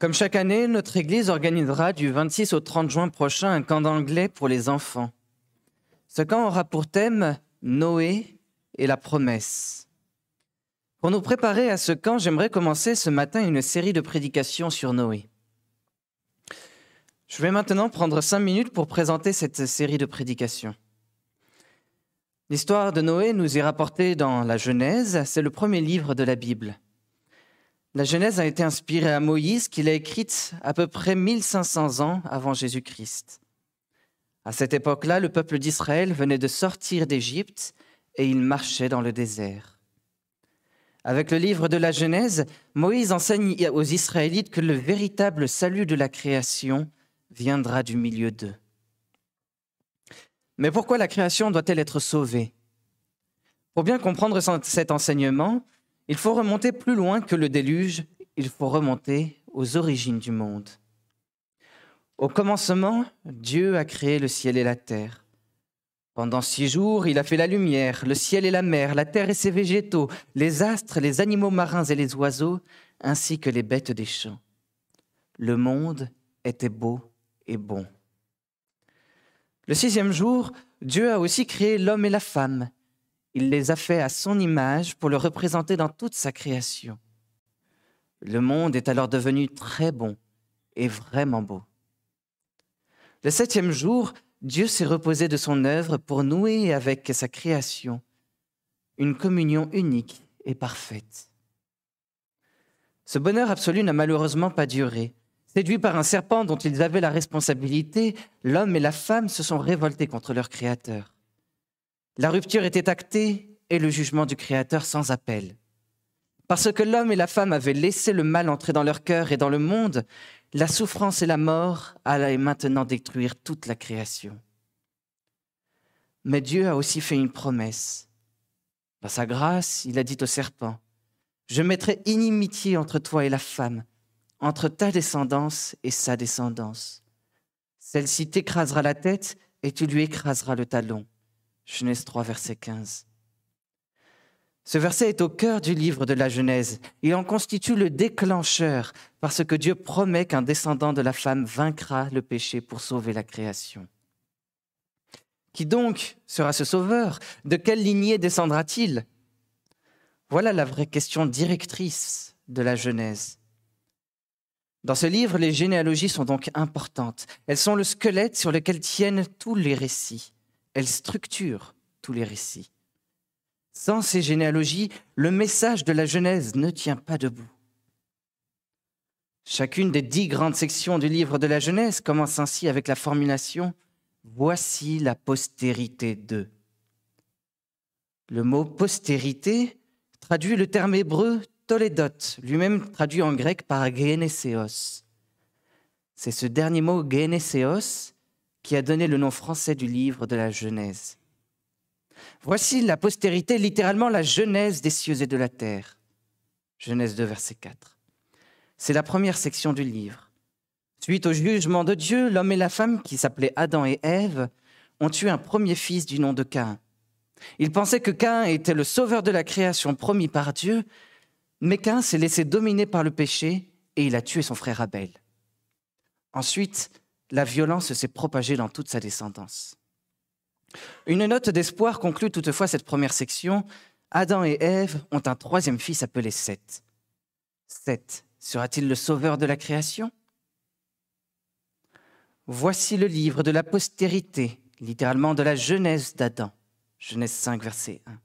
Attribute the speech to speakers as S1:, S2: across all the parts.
S1: Comme chaque année, notre Église organisera du 26 au 30 juin prochain un camp d'anglais pour les enfants. Ce camp aura pour thème Noé et la promesse. Pour nous préparer à ce camp, j'aimerais commencer ce matin une série de prédications sur Noé. Je vais maintenant prendre cinq minutes pour présenter cette série de prédications. L'histoire de Noé nous est rapportée dans la Genèse, c'est le premier livre de la Bible. La Genèse a été inspirée à Moïse, qu'il a écrite à peu près 1500 ans avant Jésus-Christ. À cette époque-là, le peuple d'Israël venait de sortir d'Égypte et il marchait dans le désert. Avec le livre de la Genèse, Moïse enseigne aux Israélites que le véritable salut de la création viendra du milieu d'eux. Mais pourquoi la création doit-elle être sauvée? Pour bien comprendre cet enseignement, il faut remonter plus loin que le déluge, il faut remonter aux origines du monde. Au commencement, Dieu a créé le ciel et la terre. Pendant six jours, il a fait la lumière, le ciel et la mer, la terre et ses végétaux, les astres, les animaux marins et les oiseaux, ainsi que les bêtes des champs. Le monde était beau et bon. Le sixième jour, Dieu a aussi créé l'homme et la femme. Il les a fait à son image pour le représenter dans toute sa création. Le monde est alors devenu très bon et vraiment beau. Le septième jour, Dieu s'est reposé de son œuvre pour nouer avec sa création une communion unique et parfaite. Ce bonheur absolu n'a malheureusement pas duré. Séduits par un serpent dont ils avaient la responsabilité, l'homme et la femme se sont révoltés contre leur Créateur. La rupture était actée et le jugement du Créateur sans appel. Parce que l'homme et la femme avaient laissé le mal entrer dans leur cœur et dans le monde, la souffrance et la mort allaient maintenant détruire toute la création. Mais Dieu a aussi fait une promesse. Par sa grâce, il a dit au serpent, Je mettrai inimitié entre toi et la femme, entre ta descendance et sa descendance. Celle-ci t'écrasera la tête et tu lui écraseras le talon. Genèse 3, verset 15. Ce verset est au cœur du livre de la Genèse. Il en constitue le déclencheur parce que Dieu promet qu'un descendant de la femme vaincra le péché pour sauver la création. Qui donc sera ce sauveur? De quelle lignée descendra-t-il? Voilà la vraie question directrice de la Genèse. Dans ce livre, les généalogies sont donc importantes. Elles sont le squelette sur lequel tiennent tous les récits. Elles structurent tous les récits. Sans ces généalogies, le message de la Genèse ne tient pas debout. Chacune des dix grandes sections du livre de la Genèse commence ainsi avec la formulation Voici la postérité de. Le mot postérité traduit le terme hébreu Toledot, lui-même traduit en grec par Geneseos. C'est ce dernier mot, Geneseos, qui a donné le nom français du livre de la Genèse. Voici la postérité, littéralement la genèse des cieux et de la terre. Genèse 2, verset 4. C'est la première section du livre. Suite au jugement de Dieu, l'homme et la femme, qui s'appelaient Adam et Ève, ont tué un premier fils du nom de Cain. Ils pensaient que Cain était le sauveur de la création promis par Dieu, mais Cain s'est laissé dominer par le péché et il a tué son frère Abel. Ensuite, la violence s'est propagée dans toute sa descendance. Une note d'espoir conclut toutefois cette première section. Adam et Ève ont un troisième fils appelé Seth. Seth sera-t-il le sauveur de la création? Voici le livre de la postérité, littéralement de la Genèse d'Adam. Genèse 5, verset 1.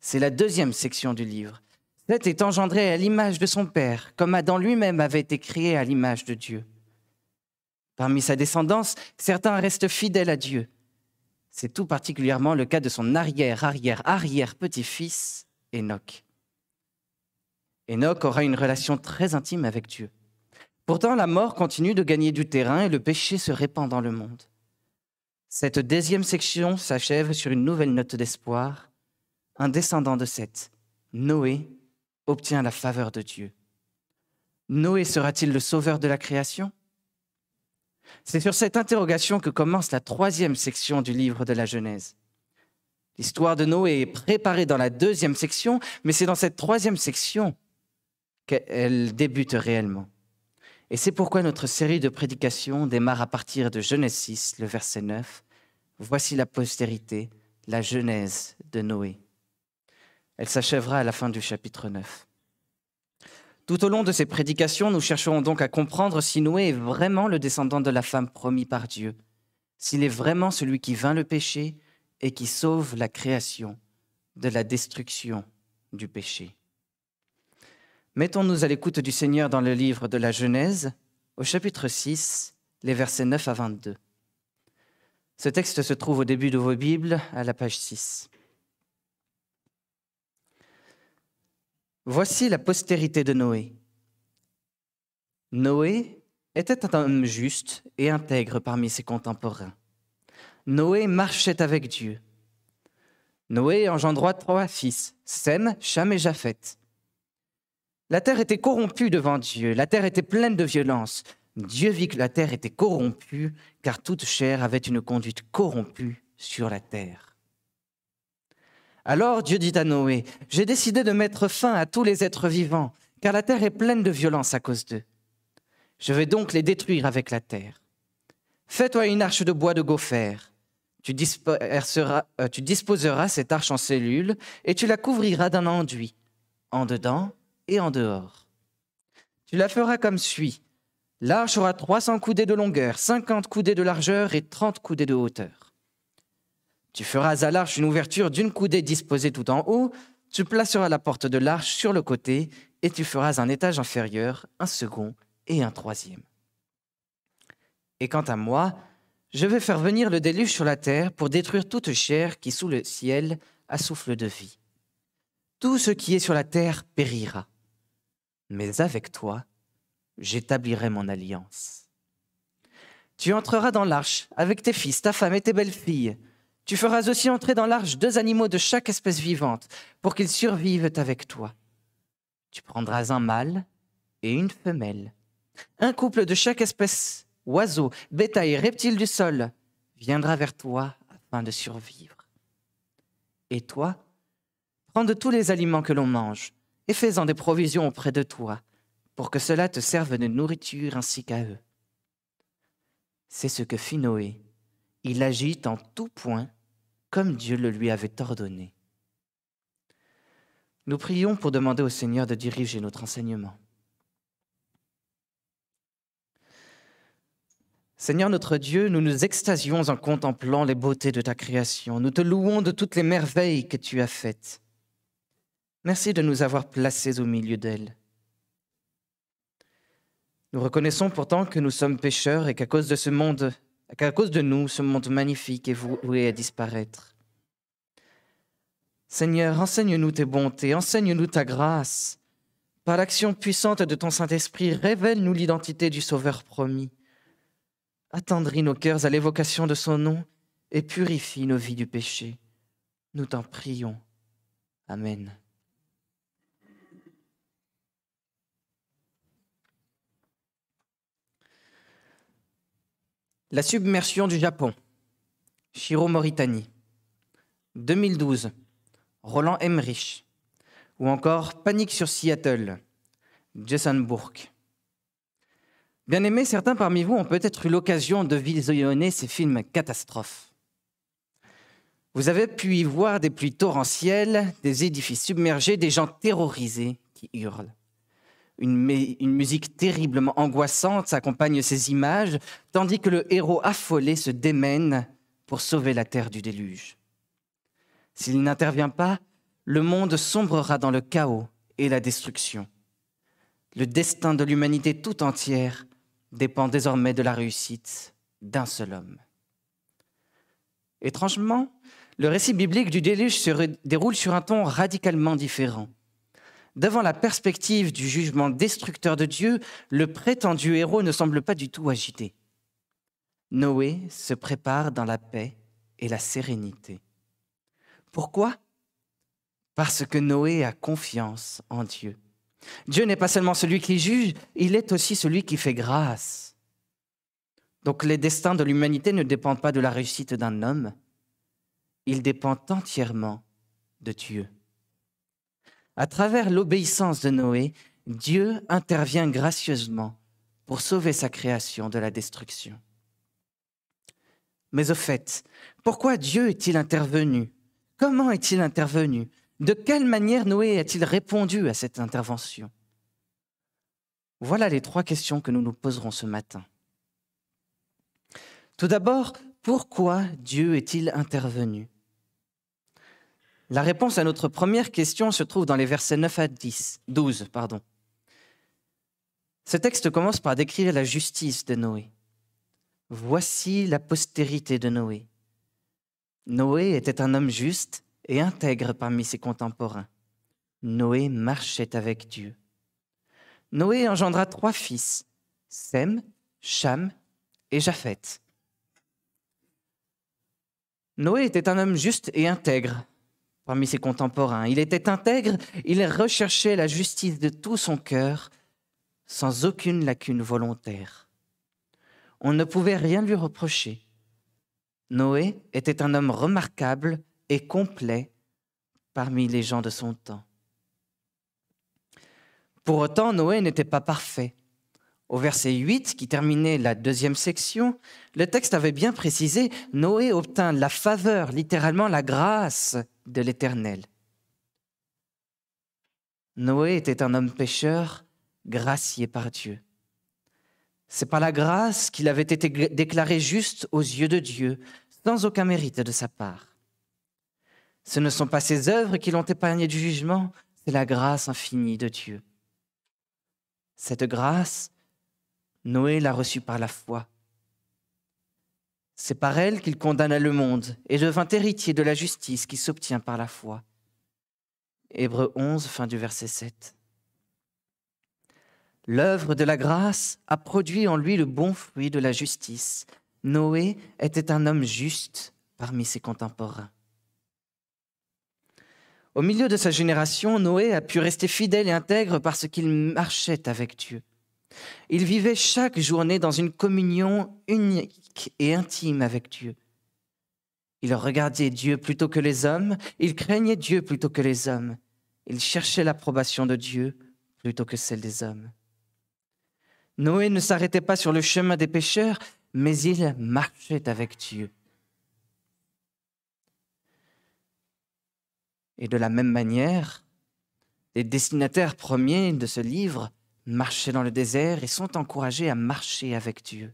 S1: C'est la deuxième section du livre. Seth est engendré à l'image de son père, comme Adam lui-même avait été créé à l'image de Dieu. Parmi sa descendance, certains restent fidèles à Dieu. C'est tout particulièrement le cas de son arrière-arrière-arrière-petit-fils, Enoch. Enoch aura une relation très intime avec Dieu. Pourtant, la mort continue de gagner du terrain et le péché se répand dans le monde. Cette deuxième section s'achève sur une nouvelle note d'espoir. Un descendant de Seth, Noé, obtient la faveur de Dieu. Noé sera-t-il le sauveur de la création? C'est sur cette interrogation que commence la troisième section du livre de la Genèse. L'histoire de Noé est préparée dans la deuxième section, mais c'est dans cette troisième section qu'elle débute réellement. Et c'est pourquoi notre série de prédications démarre à partir de Genèse 6, le verset 9. Voici la postérité, la genèse de Noé. Elle s'achèvera à la fin du chapitre 9. Tout au long de ces prédications, nous chercherons donc à comprendre si Noé est vraiment le descendant de la femme promis par Dieu, s'il est vraiment celui qui vint le péché et qui sauve la création de la destruction du péché. Mettons-nous à l'écoute du Seigneur dans le livre de la Genèse, au chapitre 6, les versets 9 à 22. Ce texte se trouve au début de vos Bibles, à la page 6. Voici la postérité de Noé. Noé était un homme juste et intègre parmi ses contemporains. Noé marchait avec Dieu. Noé engendra trois fils, Sem, Cham et Japheth. La terre était corrompue devant Dieu, la terre était pleine de violence. Dieu vit que la terre était corrompue, car toute chair avait une conduite corrompue sur la terre. Alors Dieu dit à Noé, J'ai décidé de mettre fin à tous les êtres vivants, car la terre est pleine de violence à cause d'eux. Je vais donc les détruire avec la terre. Fais-toi une arche de bois de gopher. Tu, euh, tu disposeras cette arche en cellules et tu la couvriras d'un enduit, en dedans et en dehors. Tu la feras comme suit. L'arche aura 300 coudées de longueur, 50 coudées de largeur et 30 coudées de hauteur. Tu feras à l'arche une ouverture d'une coudée disposée tout en haut, tu placeras la porte de l'arche sur le côté, et tu feras un étage inférieur, un second et un troisième. Et quant à moi, je vais faire venir le déluge sur la terre pour détruire toute chair qui sous le ciel a souffle de vie. Tout ce qui est sur la terre périra. Mais avec toi, j'établirai mon alliance. Tu entreras dans l'arche avec tes fils, ta femme et tes belles-filles. Tu feras aussi entrer dans l'arche deux animaux de chaque espèce vivante, pour qu'ils survivent avec toi. Tu prendras un mâle et une femelle. Un couple de chaque espèce, oiseau, bétail reptile du sol, viendra vers toi afin de survivre. Et toi, prends de tous les aliments que l'on mange, et fais-en des provisions auprès de toi, pour que cela te serve de nourriture ainsi qu'à eux. C'est ce que fit Noé. Il agit en tout point comme Dieu le lui avait ordonné. Nous prions pour demander au Seigneur de diriger notre enseignement. Seigneur notre Dieu, nous nous extasions en contemplant les beautés de ta création. Nous te louons de toutes les merveilles que tu as faites. Merci de nous avoir placés au milieu d'elles. Nous reconnaissons pourtant que nous sommes pécheurs et qu'à cause de ce monde qu'à cause de nous, ce monde magnifique est voué à disparaître. Seigneur, enseigne-nous tes bontés, enseigne-nous ta grâce. Par l'action puissante de ton Saint-Esprit, révèle-nous l'identité du Sauveur promis. Attendris nos cœurs à l'évocation de son nom et purifie nos vies du péché. Nous t'en prions. Amen. La submersion du Japon. Shiro Mauritanie. 2012. Roland Emmerich. Ou encore Panique sur Seattle. Jason Bourke. Bien aimés, certains parmi vous ont peut-être eu l'occasion de visionner ces films catastrophes. Vous avez pu y voir des pluies torrentielles, des édifices submergés, des gens terrorisés qui hurlent une, musique terriblement angoissante s'accompagne ces images, tandis que le héros affolé se démène pour sauver la terre du déluge. S'il n'intervient pas, le monde sombrera dans le chaos et la destruction. Le destin de l'humanité tout entière dépend désormais de la réussite d'un seul homme. Étrangement, le récit biblique du déluge se déroule sur un ton radicalement différent. Devant la perspective du jugement destructeur de Dieu, le prétendu héros ne semble pas du tout agité. Noé se prépare dans la paix et la sérénité. Pourquoi? Parce que Noé a confiance en Dieu. Dieu n'est pas seulement celui qui juge, il est aussi celui qui fait grâce. Donc les destins de l'humanité ne dépendent pas de la réussite d'un homme, ils dépendent entièrement de Dieu. À travers l'obéissance de Noé, Dieu intervient gracieusement pour sauver sa création de la destruction. Mais au fait, pourquoi Dieu est-il intervenu? Comment est-il intervenu? De quelle manière Noé a-t-il répondu à cette intervention? Voilà les trois questions que nous nous poserons ce matin. Tout d'abord, pourquoi Dieu est-il intervenu? La réponse à notre première question se trouve dans les versets 9 à 10, 12. Pardon. Ce texte commence par décrire la justice de Noé. Voici la postérité de Noé. Noé était un homme juste et intègre parmi ses contemporains. Noé marchait avec Dieu. Noé engendra trois fils, Sem, Cham et Japheth. Noé était un homme juste et intègre parmi ses contemporains. Il était intègre, il recherchait la justice de tout son cœur sans aucune lacune volontaire. On ne pouvait rien lui reprocher. Noé était un homme remarquable et complet parmi les gens de son temps. Pour autant, Noé n'était pas parfait. Au verset 8, qui terminait la deuxième section, le texte avait bien précisé, Noé obtint la faveur, littéralement la grâce de l'Éternel. Noé était un homme pécheur gracié par Dieu. C'est par la grâce qu'il avait été déclaré juste aux yeux de Dieu, sans aucun mérite de sa part. Ce ne sont pas ses œuvres qui l'ont épargné du jugement, c'est la grâce infinie de Dieu. Cette grâce, Noé l'a reçue par la foi. C'est par elle qu'il condamna le monde et devint héritier de la justice qui s'obtient par la foi. Hébreu 11, fin du verset 7. L'œuvre de la grâce a produit en lui le bon fruit de la justice. Noé était un homme juste parmi ses contemporains. Au milieu de sa génération, Noé a pu rester fidèle et intègre parce qu'il marchait avec Dieu. Il vivait chaque journée dans une communion unique et intime avec Dieu. Il regardait Dieu plutôt que les hommes, il craignait Dieu plutôt que les hommes, il cherchait l'approbation de Dieu plutôt que celle des hommes. Noé ne s'arrêtait pas sur le chemin des pécheurs, mais il marchait avec Dieu. Et de la même manière, les destinataires premiers de ce livre marchaient dans le désert et sont encouragés à marcher avec Dieu.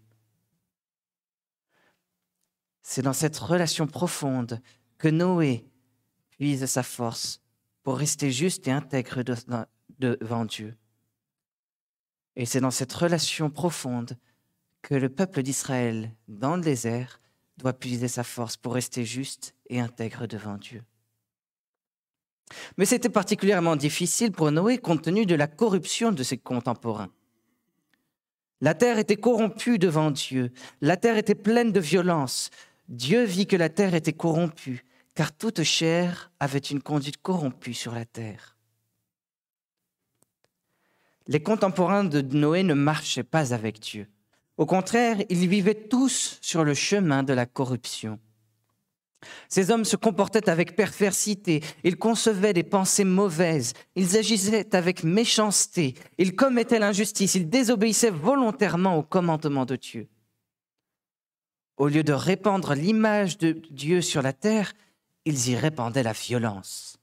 S1: C'est dans cette relation profonde que Noé puise sa force pour rester juste et intègre devant Dieu. Et c'est dans cette relation profonde que le peuple d'Israël, dans le désert, doit puiser sa force pour rester juste et intègre devant Dieu. Mais c'était particulièrement difficile pour Noé compte tenu de la corruption de ses contemporains. La terre était corrompue devant Dieu, la terre était pleine de violence. Dieu vit que la terre était corrompue, car toute chair avait une conduite corrompue sur la terre. Les contemporains de Noé ne marchaient pas avec Dieu. Au contraire, ils vivaient tous sur le chemin de la corruption. Ces hommes se comportaient avec perversité, ils concevaient des pensées mauvaises, ils agissaient avec méchanceté, ils commettaient l'injustice, ils désobéissaient volontairement au commandement de Dieu. Au lieu de répandre l'image de Dieu sur la terre, ils y répandaient la violence.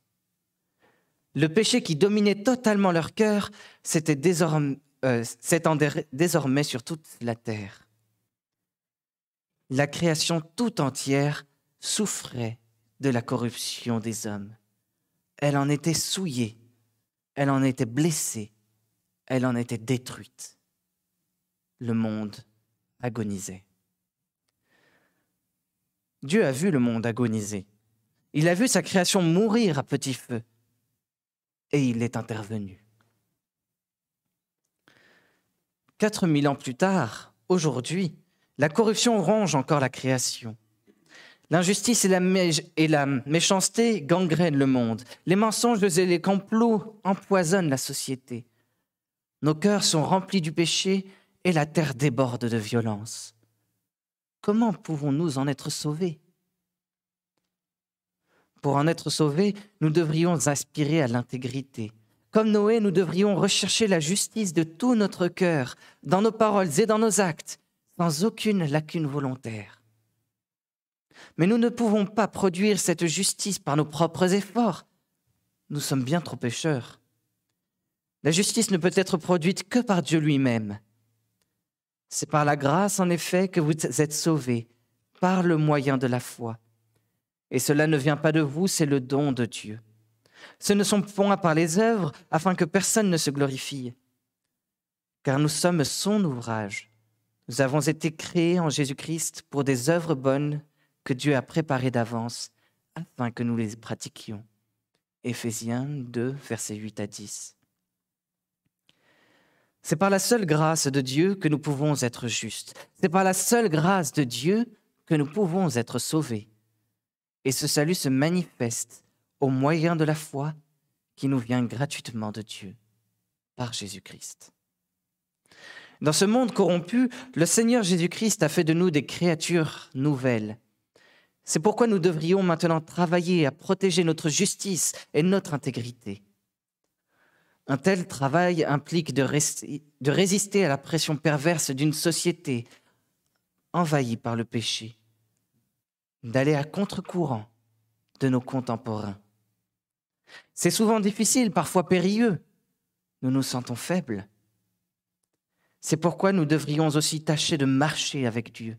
S1: Le péché qui dominait totalement leur cœur s'était désormais, euh, désormais sur toute la terre. La création tout entière souffrait de la corruption des hommes. Elle en était souillée, elle en était blessée, elle en était détruite. Le monde agonisait. Dieu a vu le monde agoniser. Il a vu sa création mourir à petit feu et il est intervenu. Quatre mille ans plus tard, aujourd'hui, la corruption ronge encore la création. L'injustice et la, et la, méchanceté gangrènent le monde. Les mensonges et les complots empoisonnent la société. Nos cœurs sont remplis du péché et la terre déborde de violence. Comment pouvons-nous en être sauvés? Pour en être sauvés, nous devrions aspirer à l'intégrité, Comme Noé, nous devrions rechercher la justice de tout notre cœur, dans nos paroles et dans nos actes, sans aucune lacune volontaire. Mais nous ne pouvons pas produire cette justice par nos propres efforts. Nous sommes bien trop pécheurs. La justice ne peut être produite que par Dieu lui-même. C'est par la grâce, en effet, que vous êtes sauvés, par le moyen de la foi. Et cela ne vient pas de vous, c'est le don de Dieu. Ce ne sont point par les œuvres, afin que personne ne se glorifie. Car nous sommes son ouvrage. Nous avons été créés en Jésus-Christ pour des œuvres bonnes que Dieu a préparées d'avance, afin que nous les pratiquions. Éphésiens 2, versets 8 à 10. C'est par la seule grâce de Dieu que nous pouvons être justes. C'est par la seule grâce de Dieu que nous pouvons être sauvés. Et ce salut se manifeste au moyen de la foi qui nous vient gratuitement de Dieu, par Jésus-Christ. Dans ce monde corrompu, le Seigneur Jésus-Christ a fait de nous des créatures nouvelles. C'est pourquoi nous devrions maintenant travailler à protéger notre justice et notre intégrité. Un tel travail implique de, résister à la pression perverse d'une société envahie par le péché, d'aller à contre-courant de nos contemporains. C'est souvent difficile, parfois périlleux. Nous nous sentons faibles. C'est pourquoi nous devrions aussi tâcher de marcher avec Dieu,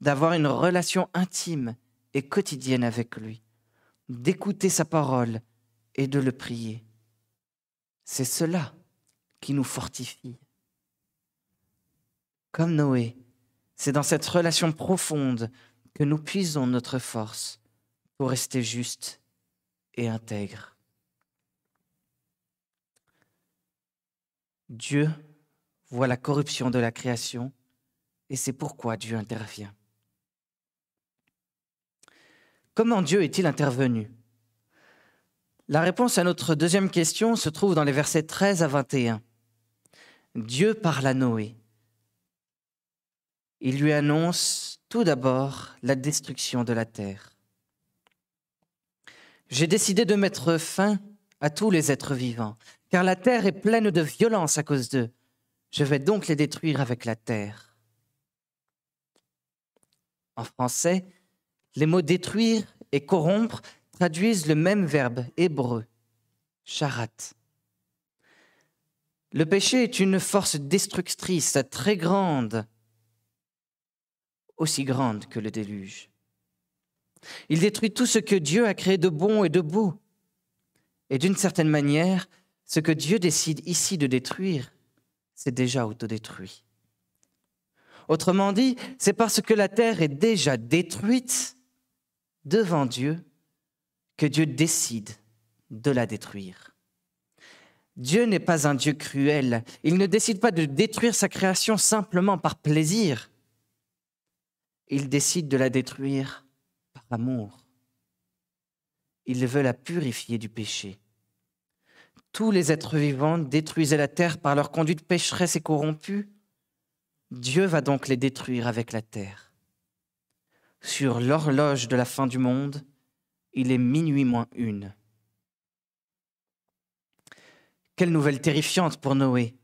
S1: d'avoir une relation intime et quotidienne avec lui, d'écouter sa parole et de le prier. C'est cela qui nous fortifie. Comme Noé, c'est dans cette relation profonde que nous puisons notre force pour rester juste et intègre. Dieu voit la corruption de la création et c'est pourquoi Dieu intervient. Comment Dieu est-il intervenu? La réponse à notre deuxième question se trouve dans les versets 13 à 21. Dieu parle à Noé. Il lui annonce tout d'abord la destruction de la terre. J'ai décidé de mettre fin à tous les êtres vivants, car la terre est pleine de violence à cause d'eux. Je vais donc les détruire avec la terre. En français, les mots détruire et corrompre traduisent le même verbe hébreu, charat. Le péché est une force destructrice très grande, aussi grande que le déluge. Il détruit tout ce que Dieu a créé de bon et de beau. Et d'une certaine manière, ce que Dieu décide ici de détruire, c'est déjà autodétruit. Autrement dit, c'est parce que la terre est déjà détruite devant Dieu que Dieu décide de la détruire. Dieu n'est pas un Dieu cruel. Il ne décide pas de détruire sa création simplement par plaisir. Il décide de la détruire par amour. Il veut la purifier du péché. Tous les êtres vivants détruisaient la terre par leur conduite pécheresse et corrompue. Dieu va donc les détruire avec la terre. Sur l'horloge de la fin du monde, il est minuit moins une. Quelle nouvelle terrifiante pour Noé.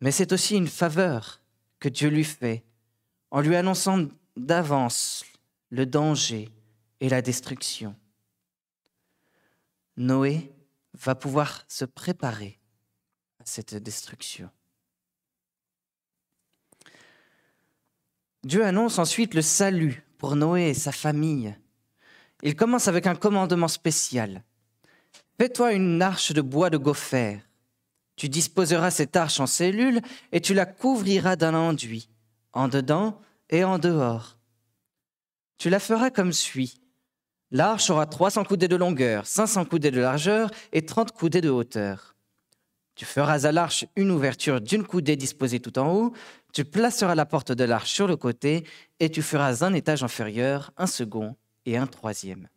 S1: Mais c'est aussi une faveur que Dieu lui fait en lui annonçant d'avance le danger et la destruction. Noé va pouvoir se préparer à cette destruction. Dieu annonce ensuite le salut pour Noé et sa famille. Il commence avec un commandement spécial. Fais-toi une arche de bois de gopher. Tu disposeras cette arche en cellules et tu la couvriras d'un enduit, en dedans et en dehors. Tu la feras comme suit. L'arche aura 300 coudées de longueur, 500 coudées de largeur et 30 coudées de hauteur. Tu feras à l'arche une ouverture d'une coudée disposée tout en haut, tu placeras la porte de l'arche sur le côté et tu feras un étage inférieur, un second et un troisième.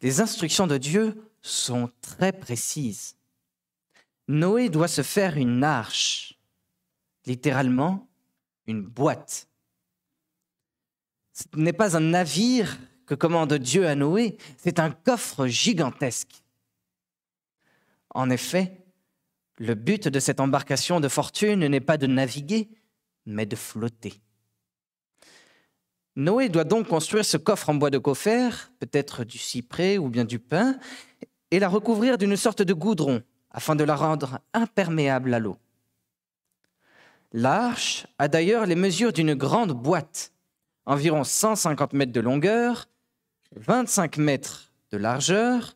S1: Les instructions de Dieu sont très précises. Noé doit se faire une arche, littéralement une boîte. Ce n'est pas un navire que commande Dieu à Noé, c'est un coffre gigantesque. En effet, le but de cette embarcation de fortune n'est pas de naviguer, mais de flotter. Noé doit donc construire ce coffre en bois de gopher, peut-être du cyprès ou bien du pin, et la recouvrir d'une sorte de goudron afin de la rendre imperméable à l'eau. L'arche a d'ailleurs les mesures d'une grande boîte, environ 150 mètres de longueur, 25 mètres de largeur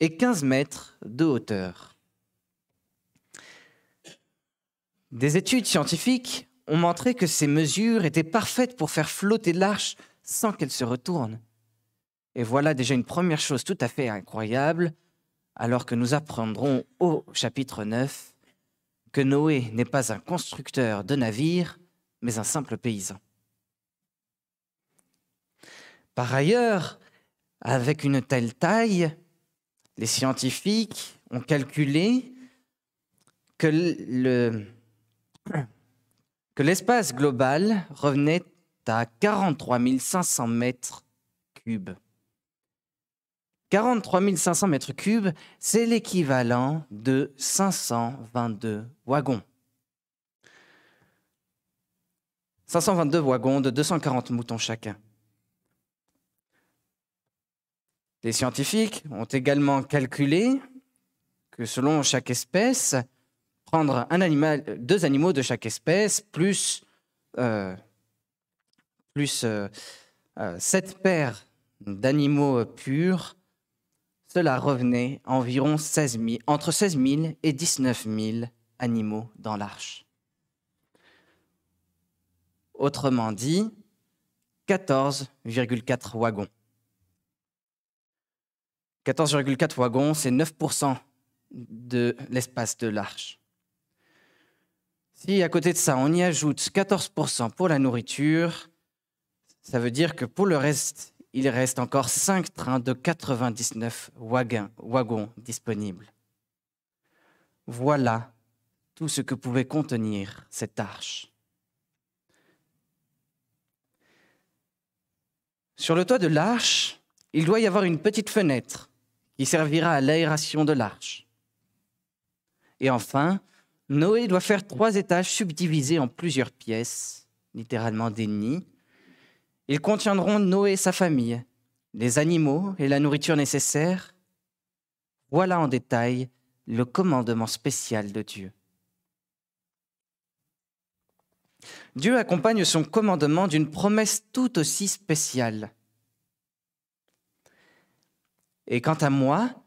S1: et 15 mètres de hauteur. Des études scientifiques ont montré que ces mesures étaient parfaites pour faire flotter l'arche sans qu'elle se retourne. Et voilà déjà une première chose tout à fait incroyable, alors que nous apprendrons au chapitre 9 que Noé n'est pas un constructeur de navires, mais un simple paysan. Par ailleurs, avec une telle taille, les scientifiques ont calculé que le, que l'espace global revenait à 43 500 mètres cubes. 43 500 mètres cubes, c'est l'équivalent de 522 wagons. 522 wagons de 240 moutons chacun. Les scientifiques ont également calculé que selon chaque espèce, prendre deux animaux de chaque espèce, plus, euh, euh, euh, sept paires d'animaux purs, cela revenait environ 16 entre 16 000 et 19 000 animaux dans l'arche. Autrement dit, 14,4 wagons. 14,4 wagons, c'est 9% de l'espace de l'arche. Si à côté de ça, on y ajoute 14% pour la nourriture, ça veut dire que pour le reste, il reste encore 5 trains de 99 wagons, wagons disponibles. Voilà tout ce que pouvait contenir cette arche. Sur le toit de l'arche, il doit y avoir une petite fenêtre qui servira à l'aération de l'arche. Et enfin, Noé doit faire trois étages subdivisés en plusieurs pièces, littéralement des nids. Ils contiendront Noé et sa famille, les animaux et la nourriture nécessaire. Voilà en détail le commandement spécial de Dieu. Dieu accompagne son commandement d'une promesse tout aussi spéciale. Et quant à moi,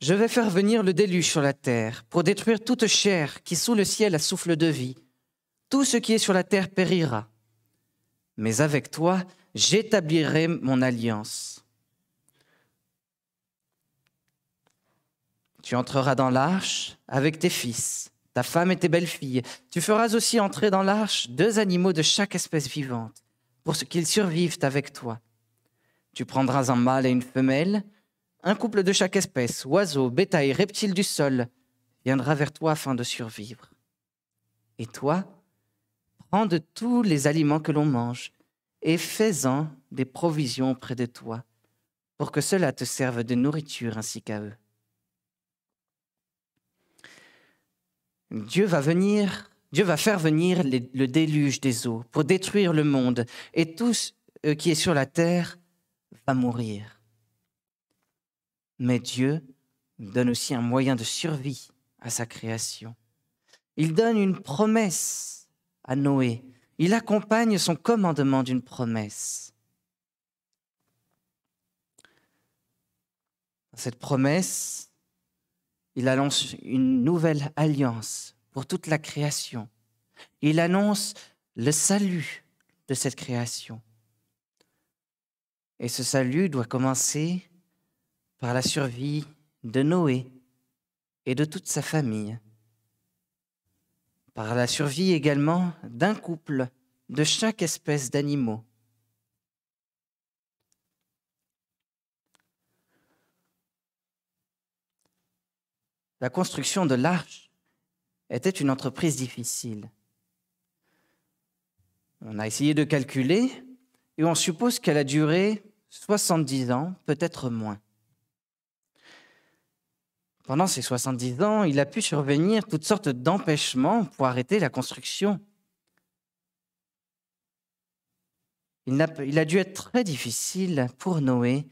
S1: je vais faire venir le déluge sur la terre pour détruire toute chair qui sous le ciel a souffle de vie. Tout ce qui est sur la terre périra. Mais avec toi, j'établirai mon alliance. Tu entreras dans l'arche avec tes fils, ta femme et tes belles-filles. Tu feras aussi entrer dans l'arche deux animaux de chaque espèce vivante, pour qu'ils survivent avec toi. Tu prendras un mâle et une femelle, un couple de chaque espèce, oiseaux, bétail, reptiles du sol, viendra vers toi afin de survivre. Et toi, prends de tous les aliments que l'on mange et fais-en des provisions près de toi, pour que cela te serve de nourriture ainsi qu'à eux. Dieu va venir, Dieu va faire venir le déluge des eaux pour détruire le monde, et tout ce qui est sur la terre va mourir. Mais Dieu donne aussi un moyen de survie à sa création. Il donne une promesse à Noé. Il accompagne son commandement d'une promesse. cette promesse, il annonce une nouvelle alliance pour toute la création. Il annonce le salut de cette création. Et ce salut doit commencer par la survie de Noé et de toute sa famille, par la survie également d'un couple de chaque espèce d'animaux. La construction de l'arche était une entreprise difficile. On a essayé de calculer et on suppose qu'elle a duré 70 ans, peut-être moins. Pendant ces 70 ans, il a pu survenir toutes sortes d'empêchements pour arrêter la construction. Il a, il a, dû être très difficile pour Noé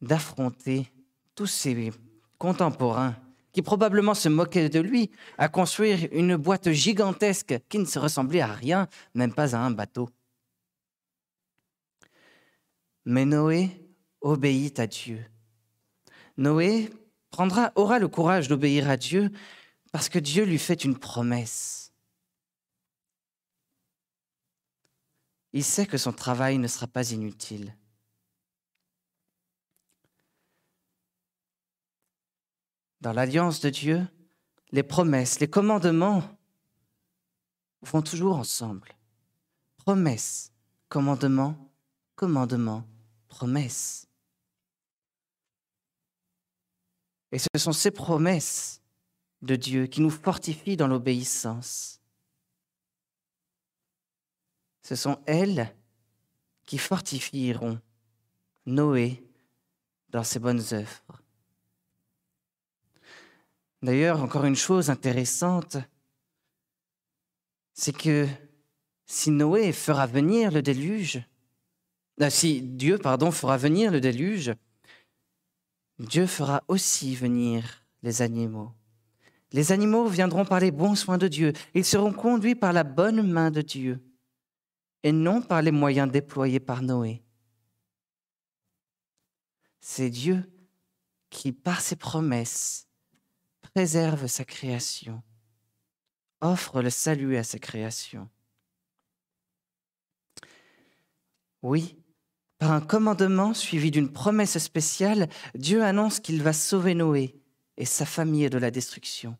S1: d'affronter tous ses contemporains qui probablement se moquaient de lui à construire une boîte gigantesque qui ne se ressemblait à rien, même pas à un bateau. Mais Noé obéit à Dieu. Noé aura le courage d'obéir à Dieu parce que Dieu lui fait une promesse. Il sait que son travail ne sera pas inutile. Dans l'alliance de Dieu, les promesses, les commandements vont toujours ensemble. Promesses, commandements, commandements, promesses. Et ce sont ces promesses de Dieu qui nous fortifient dans l'obéissance. Ce sont elles qui fortifieront Noé dans ses bonnes œuvres. D'ailleurs, encore une chose intéressante, c'est que si Noé fera venir le déluge, euh, si Dieu, pardon, fera venir le déluge, Dieu fera aussi venir les animaux. Les animaux viendront par les bons soins de Dieu. Ils seront conduits par la bonne main de Dieu et non par les moyens déployés par Noé. C'est Dieu qui, par ses promesses, préserve sa création, offre le salut à sa création. Oui, par un commandement suivi d'une promesse spéciale, Dieu annonce qu'il va sauver Noé et sa famille de la destruction.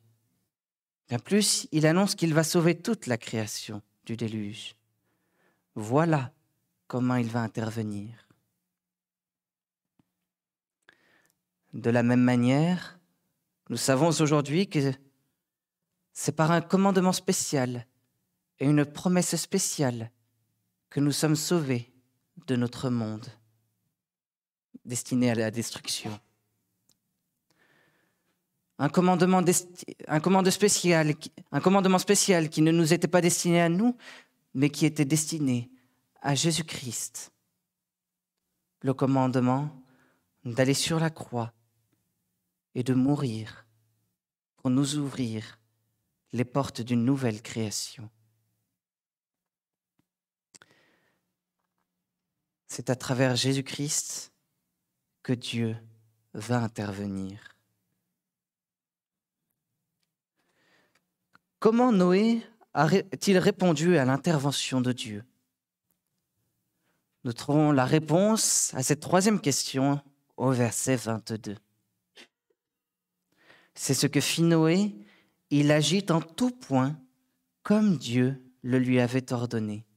S1: Bien plus, il annonce qu'il va sauver toute la création du déluge. Voilà comment il va intervenir. De la même manière, nous savons aujourd'hui que c'est par un commandement spécial et une promesse spéciale que nous sommes sauvés de notre monde destiné à la destruction. Un commandement, spécial qui ne nous était pas destiné à nous, mais qui était destiné à Jésus-Christ. Le commandement d'aller sur la croix et de mourir pour nous ouvrir les portes d'une nouvelle création. C'est à travers Jésus-Christ que Dieu va intervenir. Comment Noé a-t-il répondu à l'intervention de Dieu? Nous trouvons la réponse à cette troisième question au verset 22. C'est ce que fit Noé, il agit en tout point comme Dieu le lui avait ordonné.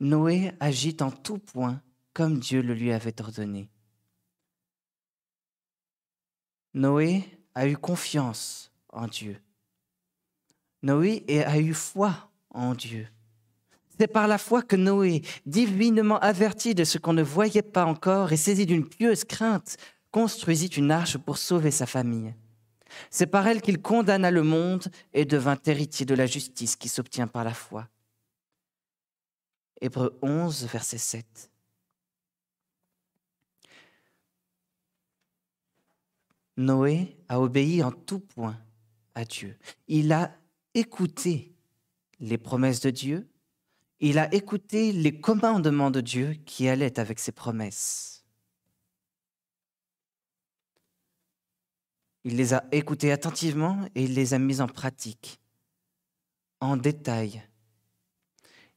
S1: Noé agit en tout point comme Dieu le lui avait ordonné. Noé a eu confiance en Dieu. Noé a eu foi en Dieu. C'est par la foi que Noé, divinement averti de ce qu'on ne voyait pas encore et saisi d'une pieuse crainte, construisit une arche pour sauver sa famille. C'est par elle qu'il condamna le monde et devint héritier de la justice qui s'obtient par la foi. Hébreu 11, verset 7. Noé a obéi en tout point à Dieu. Il a écouté les promesses de Dieu, il a écouté les commandements de Dieu qui allaient avec ses promesses. Il les a écoutés attentivement et il les a mis en pratique, en détail,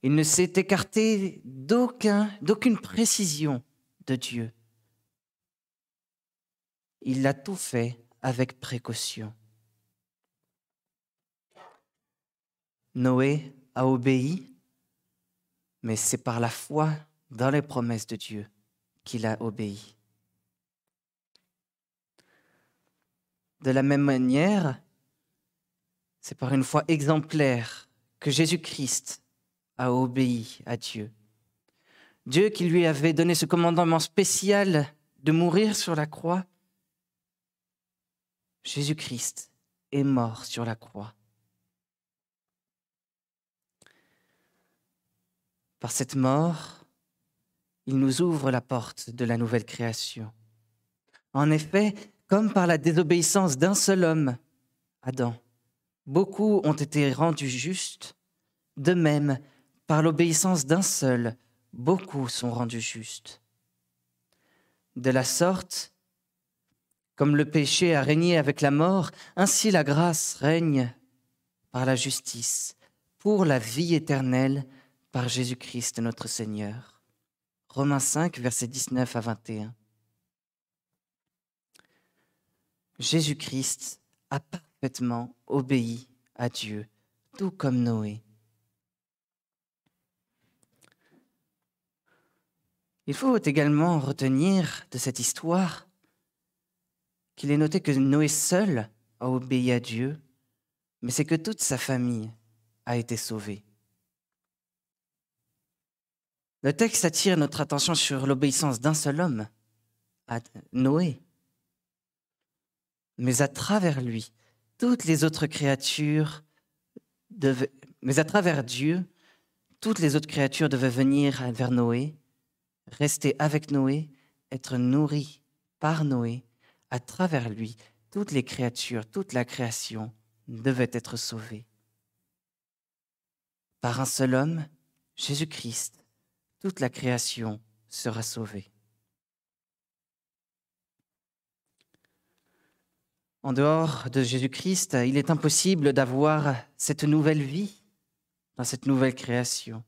S1: il ne s'est écarté d'aucune précision de Dieu. Il a tout fait avec précaution. Noé a obéi, mais c'est par la foi dans les promesses de Dieu qu'il a obéi. De la même manière, c'est par une foi exemplaire que Jésus-Christ a obéi à Dieu. Dieu qui lui avait donné ce commandement spécial de mourir sur la croix, Jésus-Christ est mort sur la croix. Par cette mort, il nous ouvre la porte de la nouvelle création. En effet, comme par la désobéissance d'un seul homme, Adam, beaucoup ont été rendus justes, de même, par l'obéissance d'un seul, beaucoup sont rendus justes. De la sorte, comme le péché a régné avec la mort, ainsi la grâce règne par la justice, pour la vie éternelle, par Jésus-Christ notre Seigneur. Romains 5, versets 19 à 21. Jésus-Christ a parfaitement obéi à Dieu, tout comme Noé. Il faut également retenir de cette histoire qu'il est noté que Noé seul a obéi à Dieu, mais c'est que toute sa famille a été sauvée. Le texte attire notre attention sur l'obéissance d'un seul homme, à Noé. Mais à travers lui, toutes les autres créatures devaient, Dieu, toutes les autres créatures devaient venir vers Noé, rester avec Noé, être nourries par Noé. À travers lui, toutes les créatures, toute la création devait être sauvée. Par un seul homme, Jésus-Christ, toute la création sera sauvée. En dehors de Jésus-Christ, il est impossible d'avoir cette nouvelle vie dans cette nouvelle création.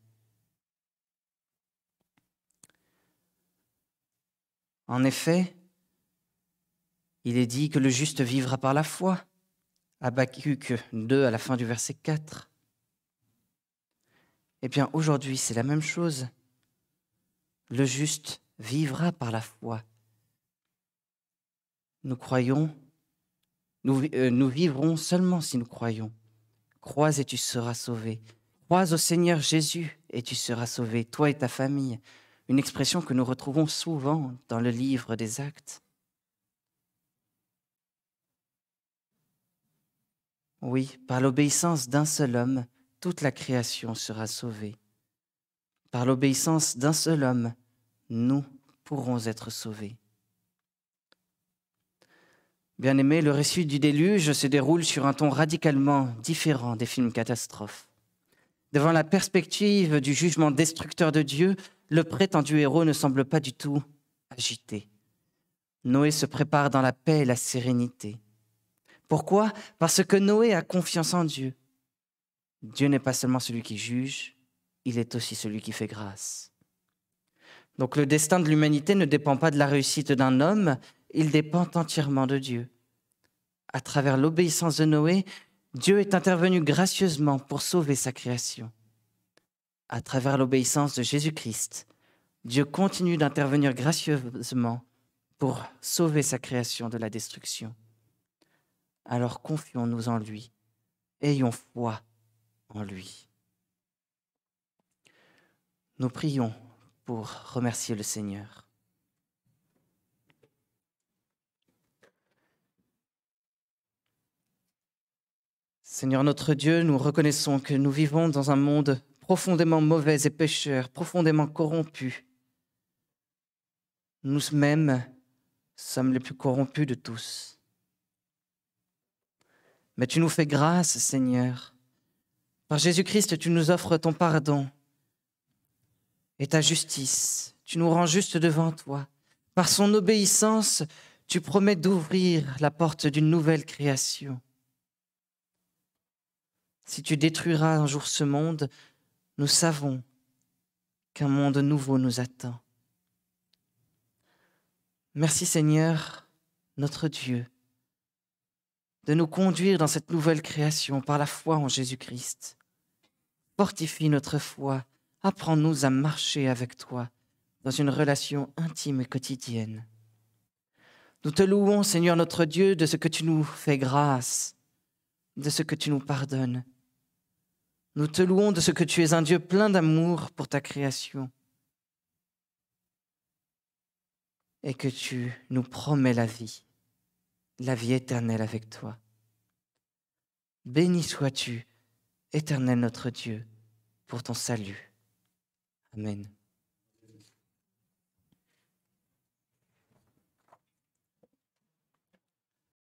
S1: En effet, il est dit que le juste vivra par la foi. Habakkuk 2 à la fin du verset 4. Eh bien, aujourd'hui, c'est la même chose. Le juste vivra par la foi. Nous croyons, euh, nous vivrons seulement si nous croyons. Crois et tu seras sauvé. Crois au Seigneur Jésus et tu seras sauvé, toi et ta famille. Une expression que nous retrouvons souvent dans le livre des actes. Oui, par l'obéissance d'un seul homme, toute la création sera sauvée. Par l'obéissance d'un seul homme, nous pourrons être sauvés. Bien aimé, le récit du déluge se déroule sur un ton radicalement différent des films catastrophes. Devant la perspective du jugement destructeur de Dieu, le prétendu héros ne semble pas du tout agité. Noé se prépare dans la paix et la sérénité. Pourquoi? Parce que Noé a confiance en Dieu. Dieu n'est pas seulement celui qui juge, il est aussi celui qui fait grâce. Donc le destin de l'humanité ne dépend pas de la réussite d'un homme, il dépend entièrement de Dieu. À travers l'obéissance de Noé, Dieu est intervenu gracieusement pour sauver sa création. À travers l'obéissance de Jésus-Christ, Dieu continue d'intervenir gracieusement pour sauver sa création de la destruction. Alors confions-nous en lui, ayons foi en lui. Nous prions pour remercier le Seigneur. Seigneur notre Dieu, nous reconnaissons que nous vivons dans un monde profondément mauvais et pécheur, profondément corrompu. Nous-mêmes sommes les plus corrompus de tous. Mais tu nous fais grâce, Seigneur. Par Jésus-Christ, tu nous offres ton pardon et ta justice. Tu nous rends juste devant toi. Par son obéissance, tu promets d'ouvrir la porte d'une nouvelle création. Si tu détruiras un jour ce monde, nous savons qu'un monde nouveau nous attend. Merci Seigneur, notre Dieu, de nous conduire dans cette nouvelle création par la foi en Jésus-Christ. Fortifie notre foi Apprends-nous à marcher avec toi dans une relation intime et quotidienne. Nous te louons, Seigneur notre Dieu, de ce que tu nous fais grâce, de ce que tu nous pardonnes. Nous te louons de ce que tu es un Dieu plein d'amour pour ta création et que tu nous promets la vie, la vie éternelle avec toi. Béni sois-tu, éternel notre Dieu, pour ton salut. Amen.